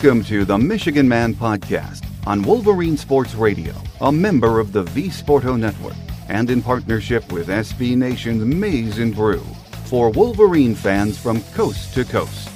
Welcome to the Michigan Man Podcast on Wolverine Sports Radio, a member of the V Sporto Network, and in partnership with SB Nation's Maize and Brew for Wolverine fans from coast to coast.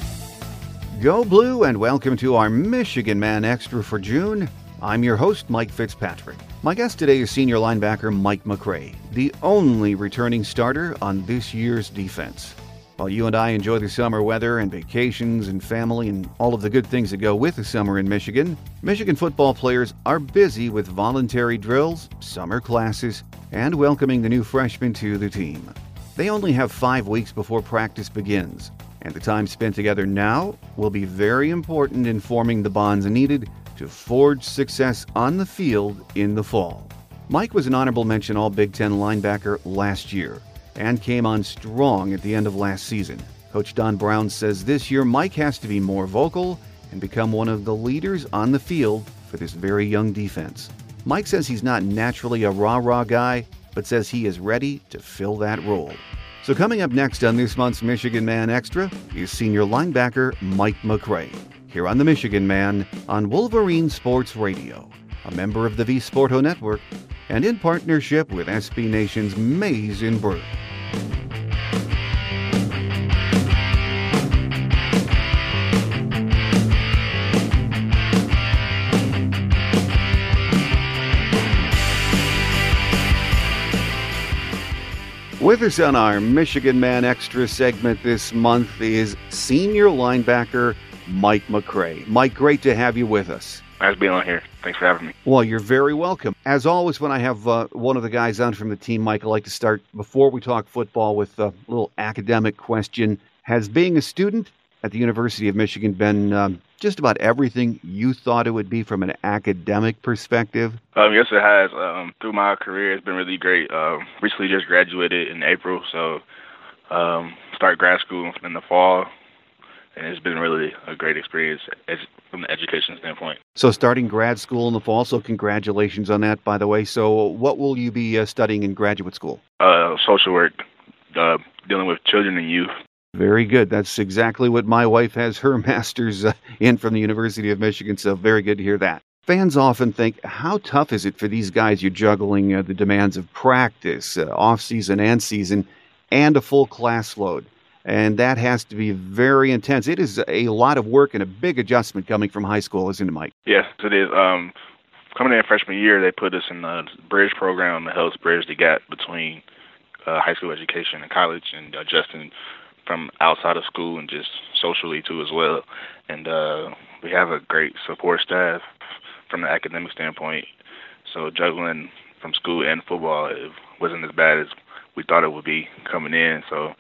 Go Blue and welcome to our Michigan Man Extra for June. I'm your host, Mike Fitzpatrick. My guest today is senior linebacker Mike McCray, the only returning starter on this year's defense. While you and I enjoy the summer weather and vacations and family and all of the good things that go with the summer in Michigan, Michigan football players are busy with voluntary drills, summer classes, and welcoming the new freshmen to the team. They only have five weeks before practice begins, and the time spent together now will be very important in forming the bonds needed to forge success on the field in the fall. Mike was an honorable mention All Big Ten linebacker last year and came on strong at the end of last season. Coach Don Brown says this year Mike has to be more vocal and become one of the leaders on the field for this very young defense. Mike says he's not naturally a rah rah guy, but says he is ready to fill that role. So, coming up next on this month's Michigan Man Extra is senior linebacker Mike McCray, here on the Michigan Man on Wolverine Sports Radio, a member of the V Sporto Network, and in partnership with SB Nation's Maize and Brew. With us on our Michigan Man Extra segment this month is senior linebacker Mike McCray. Mike, great to have you with us. Nice being on here. Thanks for having me. Well, you're very welcome. As always, when I have uh, one of the guys on from the team, Mike, I like to start before we talk football with a little academic question. Has being a student at the University of Michigan been um, just about everything you thought it would be from an academic perspective? Um, yes, it has. Um, through my career, it's been really great. Uh, recently just graduated in April, so um, start grad school in the fall, and it's been really a great experience from the education standpoint. So, starting grad school in the fall, so congratulations on that, by the way. So, what will you be uh, studying in graduate school? Uh, social work, uh, dealing with children and youth. Very good. That's exactly what my wife has her master's uh, in from the University of Michigan. So, very good to hear that. Fans often think, how tough is it for these guys? You're juggling uh, the demands of practice, uh, off season and season, and a full class load. And that has to be very intense. It is a lot of work and a big adjustment coming from high school, isn't it, Mike? Yes, it is. Um, coming in freshman year, they put us in the bridge program that helps bridge the gap between uh, high school education and college and adjusting from outside of school and just socially too as well. And uh, we have a great support staff from the academic standpoint. So juggling from school and football wasn't as bad as we thought it would be coming in. So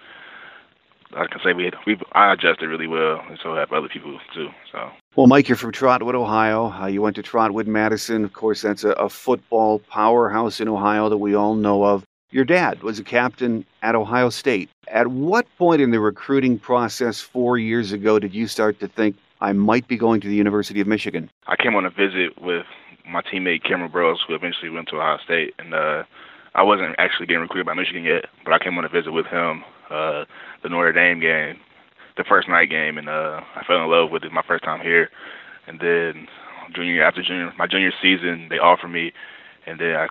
I can say we we I adjusted really well, and so have other people too. So. Well, Mike, you're from Trotwood, Ohio. Uh, you went to Trotwood Madison. Of course, that's a, a football powerhouse in Ohio that we all know of. Your dad was a captain at Ohio State. At what point in the recruiting process four years ago did you start to think I might be going to the University of Michigan? I came on a visit with my teammate Cameron Burrows, who eventually went to Ohio State, and uh, I wasn't actually getting recruited by Michigan yet, but I came on a visit with him, uh, the Notre Dame game, the first night game, and uh, I fell in love with it my first time here. And then junior after junior my junior season, they offered me, and then I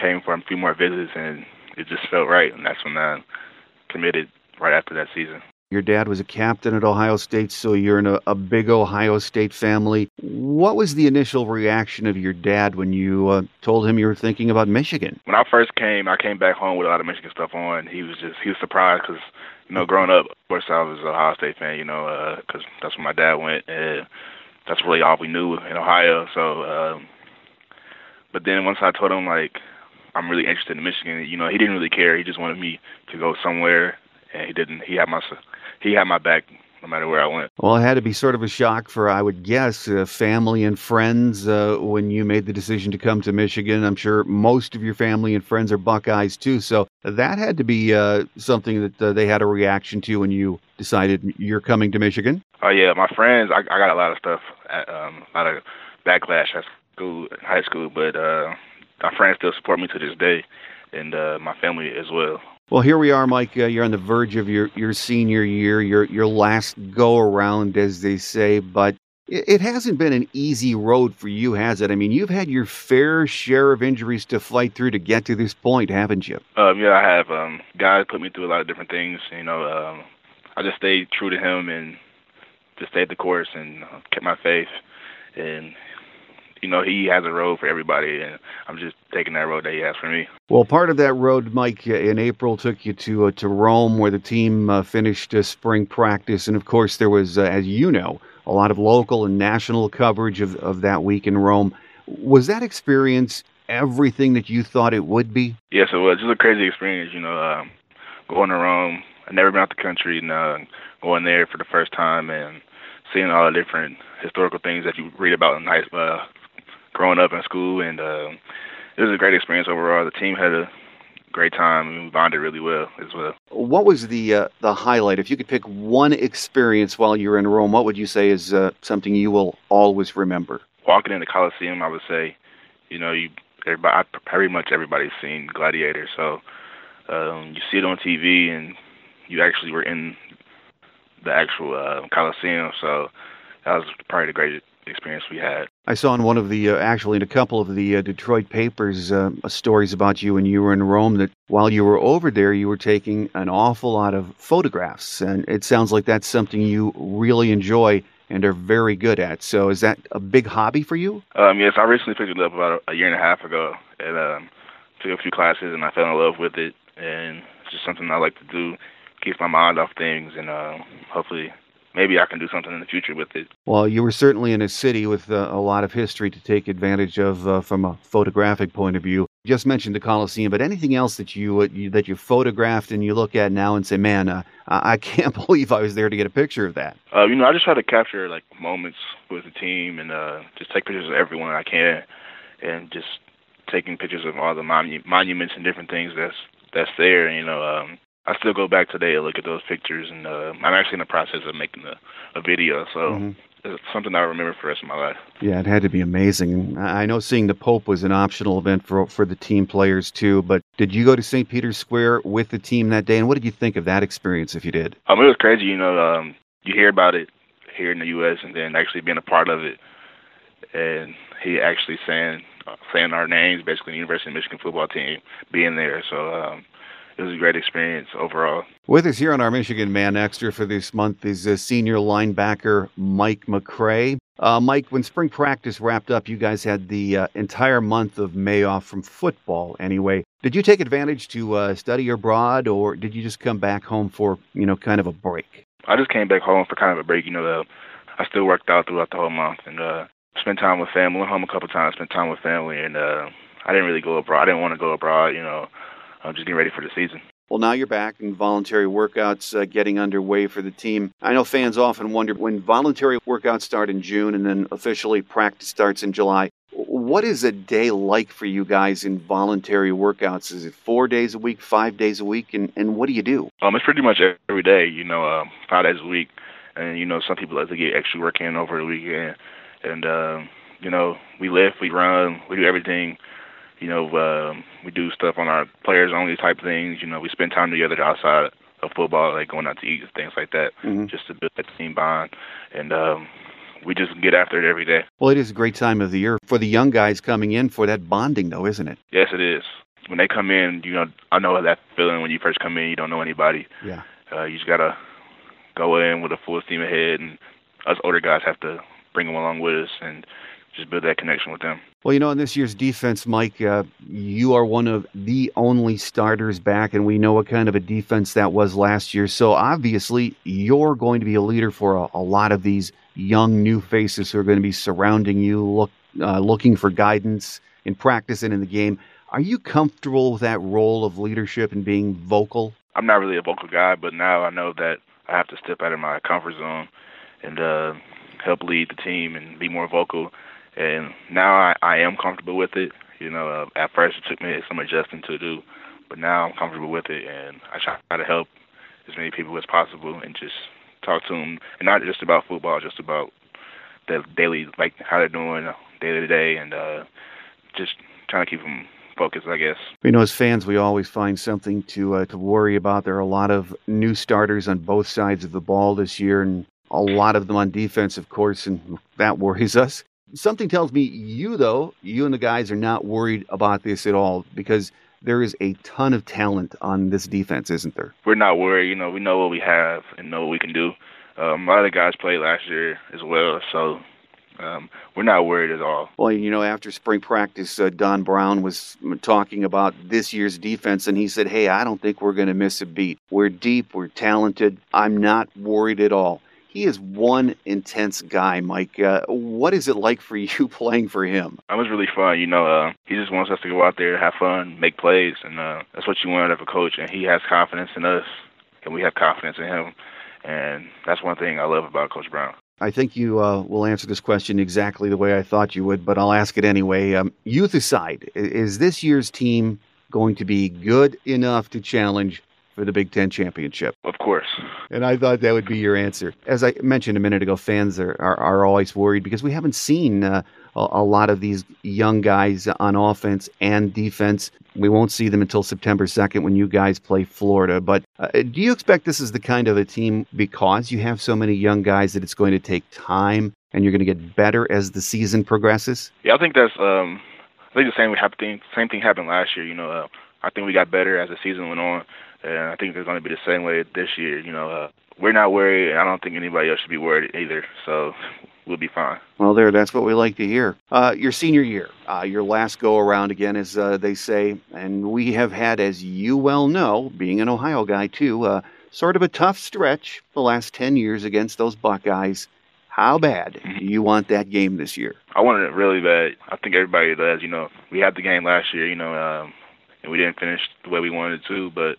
came for a few more visits, and it just felt right, and that's when I committed right after that season. Your dad was a captain at Ohio State, so you're in a, a big Ohio State family. What was the initial reaction of your dad when you uh, told him you were thinking about Michigan? When I first came, I came back home with a lot of Michigan stuff on. He was just he was surprised because you know growing up, of course I was a Ohio State fan, you know, because uh, that's where my dad went, and that's really all we knew in Ohio. So, um, but then once I told him like I'm really interested in Michigan. You know, he didn't really care. He just wanted me to go somewhere, and he didn't. He had my he had my back no matter where I went. Well, it had to be sort of a shock for, I would guess, uh, family and friends uh, when you made the decision to come to Michigan. I'm sure most of your family and friends are Buckeyes too, so that had to be uh, something that uh, they had a reaction to when you decided you're coming to Michigan. Oh yeah, my friends. I, I got a lot of stuff, at, um, a lot of backlash at school, high school, but uh, my friends still support me to this day, and uh, my family as well. Well, here we are, Mike. Uh, you're on the verge of your, your senior year, your your last go around, as they say. But It hasn't been an easy road for you, has it? I mean, you've had your fair share of injuries to fight through to get to this point, haven't you? Um, yeah, I have. Um, God put me through a lot of different things. You know, um, I just stayed true to Him and just stayed the course and kept my faith. And you know, he has a road for everybody, and I'm just taking that road that he has for me. Well, part of that road, Mike, uh, in April took you to uh, to Rome, where the team uh, finished uh, spring practice, and of course, there was, uh, as you know, a lot of local and national coverage of, of that week in Rome. Was that experience everything that you thought it would be? Yes, it was. It was a crazy experience. You know, um, going to Rome. I've never been out the country, and uh, going there for the first time and seeing all the different historical things that you read about in high, uh, growing up in school, and uh, it was a great experience overall. The team had a great time and we bonded really well as well. What was the uh, the highlight? If you could pick one experience while you were in Rome, what would you say is uh, something you will always remember? Walking in the Coliseum, I would say, you know, you everybody, I, pretty much everybody's seen Gladiator, so um, you see it on TV and you actually were in the actual uh, Coliseum, so that was probably the greatest experience we had. I saw in one of the, uh, actually in a couple of the uh, Detroit papers, uh, stories about you when you were in Rome that while you were over there, you were taking an awful lot of photographs. And it sounds like that's something you really enjoy and are very good at. So is that a big hobby for you? Um, yes, I recently picked it up about a, year and a half ago and um, took a few classes and I fell in love with it. And it's just something I like to do, keep my mind off things and uh, hopefully maybe I can do something in the future with it. Well, you were certainly in a city with uh, a lot of history to take advantage of uh, from a photographic point of view. You just mentioned the Coliseum, but anything else that you, uh, you that you photographed and you look at now and say, "Man, uh, I can't believe I was there to get a picture of that." Uh, you know, I just try to capture like moments with the team and uh, just take pictures of everyone I can, and just taking pictures of all the monu- monuments and different things that's that's there. You know, um, I still go back today and look at those pictures, and uh, I'm actually in the process of making a, a video, so mm-hmm. it's something I remember for the rest of my life. Yeah, it had to be amazing. I know seeing the Pope was an optional event for for the team players too, but did you go to St. Peter's Square with the team that day, and what did you think of that experience? If you did, um, it was crazy. You know, um, you hear about it here in the U.S. and then actually being a part of it, and he actually saying uh, saying our names, basically the University of Michigan football team being there. So. Um, it was a great experience overall. With us here on our Michigan Man Extra for this month is a senior linebacker Mike McCray. Uh, Mike, when spring practice wrapped up, you guys had the uh, entire month of May off from football. Anyway, did you take advantage to uh, study abroad, or did you just come back home for you know kind of a break? I just came back home for kind of a break. You know, the, I still worked out throughout the whole month and uh, spent time with family. Went home a couple times, spent time with family, and uh, I didn't really go abroad. I didn't want to go abroad. You know, I'm just getting ready for the season. Well, now you're back and voluntary workouts uh, getting underway for the team. I know fans often wonder when voluntary workouts start in June and then officially practice starts in July. What is a day like for you guys in voluntary workouts? Is it four days a week, five days a week, and, and what do you do? Um, it's pretty much every day. You know, um, five days a week, and you know some people like to get extra work in over the weekend, and um, you know we lift, we run, we do everything you know, um, we do stuff on our players only type things. You know, we spend time together outside of football, like going out to eat and things like that, mm-hmm. just to build that team bond. And um, we just get after it every day. Well, it is a great time of the year for the young guys coming in for that bonding, though, isn't it? Yes, it is. When they come in, you know, I know that feeling when you first come in, you don't know anybody. Yeah. Uh, you just gotta go in with a full steam ahead, and us older guys have to bring them along with us and just build that connection with them. Well, you know, in this year's defense, Mike, uh, you are one of the only starters back, and we know what kind of a defense that was last year. So obviously, you're going to be a leader for a, a lot of these young new faces who are going to be surrounding you, look, uh, looking for guidance in practice and in the game. Are you comfortable with that role of leadership and being vocal? I'm not really a vocal guy, but now I know that I have to step out of my comfort zone and uh, help lead the team and be more vocal and now I, I am comfortable with it. You know, uh, at first it took me some adjusting to do, but now I'm comfortable with it, and I try to help as many people as possible and just talk to them, and not just about football, just about the daily, like how they're doing day to day, and uh, just trying to keep them focused, I guess. You know, as fans, we always find something to uh, to worry about. There are a lot of new starters on both sides of the ball this year, and a lot of them on defense, of course, and that worries us. Something tells me you, though, you and the guys are not worried about this at all because there is a ton of talent on this defense, isn't there? We're not worried. You know, we know what we have and know what we can do. Um, a lot of the guys played last year as well, so um, we're not worried at all. Well, you know, after spring practice, uh, Don Brown was talking about this year's defense, and he said, Hey, I don't think we're going to miss a beat. We're deep, we're talented. I'm not worried at all. He is one intense guy, Mike. Uh, what is it like for you playing for him? It was really fun. You know, uh, he just wants us to go out there, have fun, make plays, and uh, that's what you want out of a coach. And he has confidence in us, and we have confidence in him. And that's one thing I love about Coach Brown. I think you uh, will answer this question exactly the way I thought you would, but I'll ask it anyway. Um, youth aside, is this year's team going to be good enough to challenge for the Big Ten championship? Of course. And I thought that would be your answer. As I mentioned a minute ago, fans are, are, are always worried because we haven't seen uh, a, a lot of these young guys on offense and defense. We won't see them until September 2nd when you guys play Florida. But uh, do you expect this is the kind of a team because you have so many young guys that it's going to take time and you're going to get better as the season progresses? Yeah, I think that's. Um, I think the same thing. Same thing happened last year. You know, uh, I think we got better as the season went on, and I think it's going to be the same way this year. You know, uh, we're not worried, and I don't think anybody else should be worried either. So we'll be fine. Well, there, that's what we like to hear. Uh, your senior year, uh, your last go around again, as uh, they say, and we have had, as you well know, being an Ohio guy too, uh, sort of a tough stretch the last 10 years against those Buckeyes. How bad mm-hmm. do you want that game this year? I wanted it really bad. I think everybody does. You know, we had the game last year, you know, um, and we didn't finish the way we wanted to, but,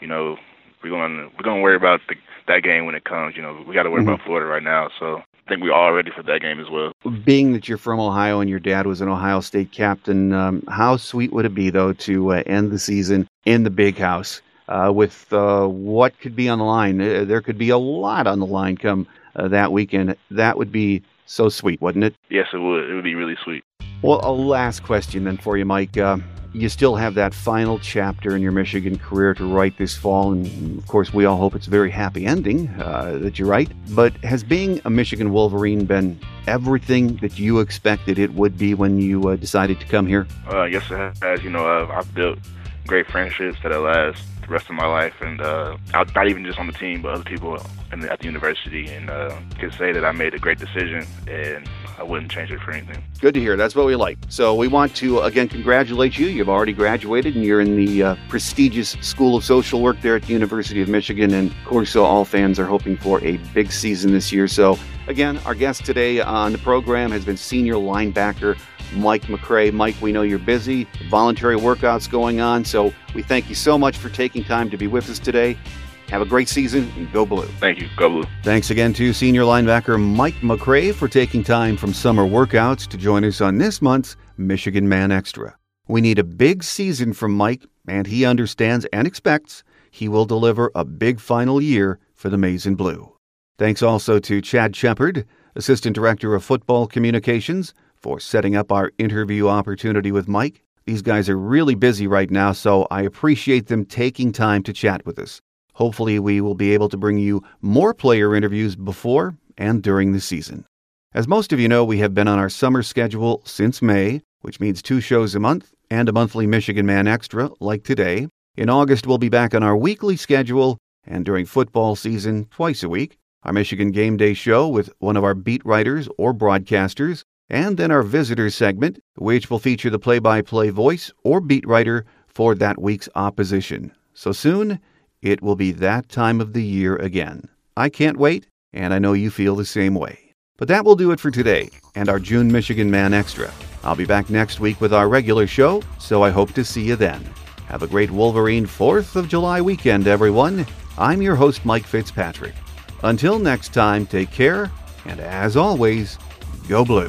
you know, we're going we're going to worry about the, that game when it comes. You know, we got to worry mm-hmm. about Florida right now. So I think we're all ready for that game as well. Being that you're from Ohio and your dad was an Ohio State captain, um, how sweet would it be though to uh, end the season in the big house uh, with uh, what could be on the line? Uh, there could be a lot on the line come uh, that weekend. That would be so sweet, wouldn't it? Yes, it would. It would be really sweet. Well, a last question then for you, Mike. You still have that final chapter in your Michigan career to write this fall, and of course, we all hope it's a very happy ending uh, that you write. But has being a Michigan Wolverine been everything that you expected it would be when you uh, decided to come here? Uh, yes, it has. You know, I've, built great friendships that'll last the rest of my life, and uh, not even just on the team, but other people at the university, and uh, can say that I made a great decision, and I wouldn't change it for anything. Good to hear. That's what we like. So we want to again congratulate you. You've already graduated, and you're in the uh, prestigious School of Social Work there at the University of Michigan. And of course, so all fans are hoping for a big season this year. So again, our guest today on the program has been senior linebacker Mike McCray. Mike, we know you're busy, voluntary workouts going on, so we thank you so much for taking time to be with us today. Have a great season and go blue. Thank you. Go blue. Thanks again to senior linebacker Mike McCray for taking time from summer workouts to join us on this month's Michigan Man Extra. We need a big season from Mike, and he understands and expects he will deliver a big final year for the Maize and Blue. Thanks also to Chad Shepard, Assistant Director of Football Communications, for setting up our interview opportunity with Mike. These guys are really busy right now, so I appreciate them taking time to chat with us. Hopefully, we will be able to bring you more player interviews before and during the season. As most of you know, we have been on our summer schedule since May, which means two shows a month and a monthly Michigan Man Extra, like today. In August, we'll be back on our weekly schedule, and during football season, twice a week, our Michigan Game Day show with one of our beat writers or broadcasters, and then our visitors segment, which will feature the play by play voice or beat writer for that week's opposition. So soon, it will be that time of the year again. I can't wait, and I know you feel the same way. But that will do it for today and our June Michigan Man Extra. I'll be back next week with our regular show, so I hope to see you then. Have a great Wolverine 4th of July weekend, everyone. I'm your host, Mike Fitzpatrick. Until next time, take care, and as always, go blue.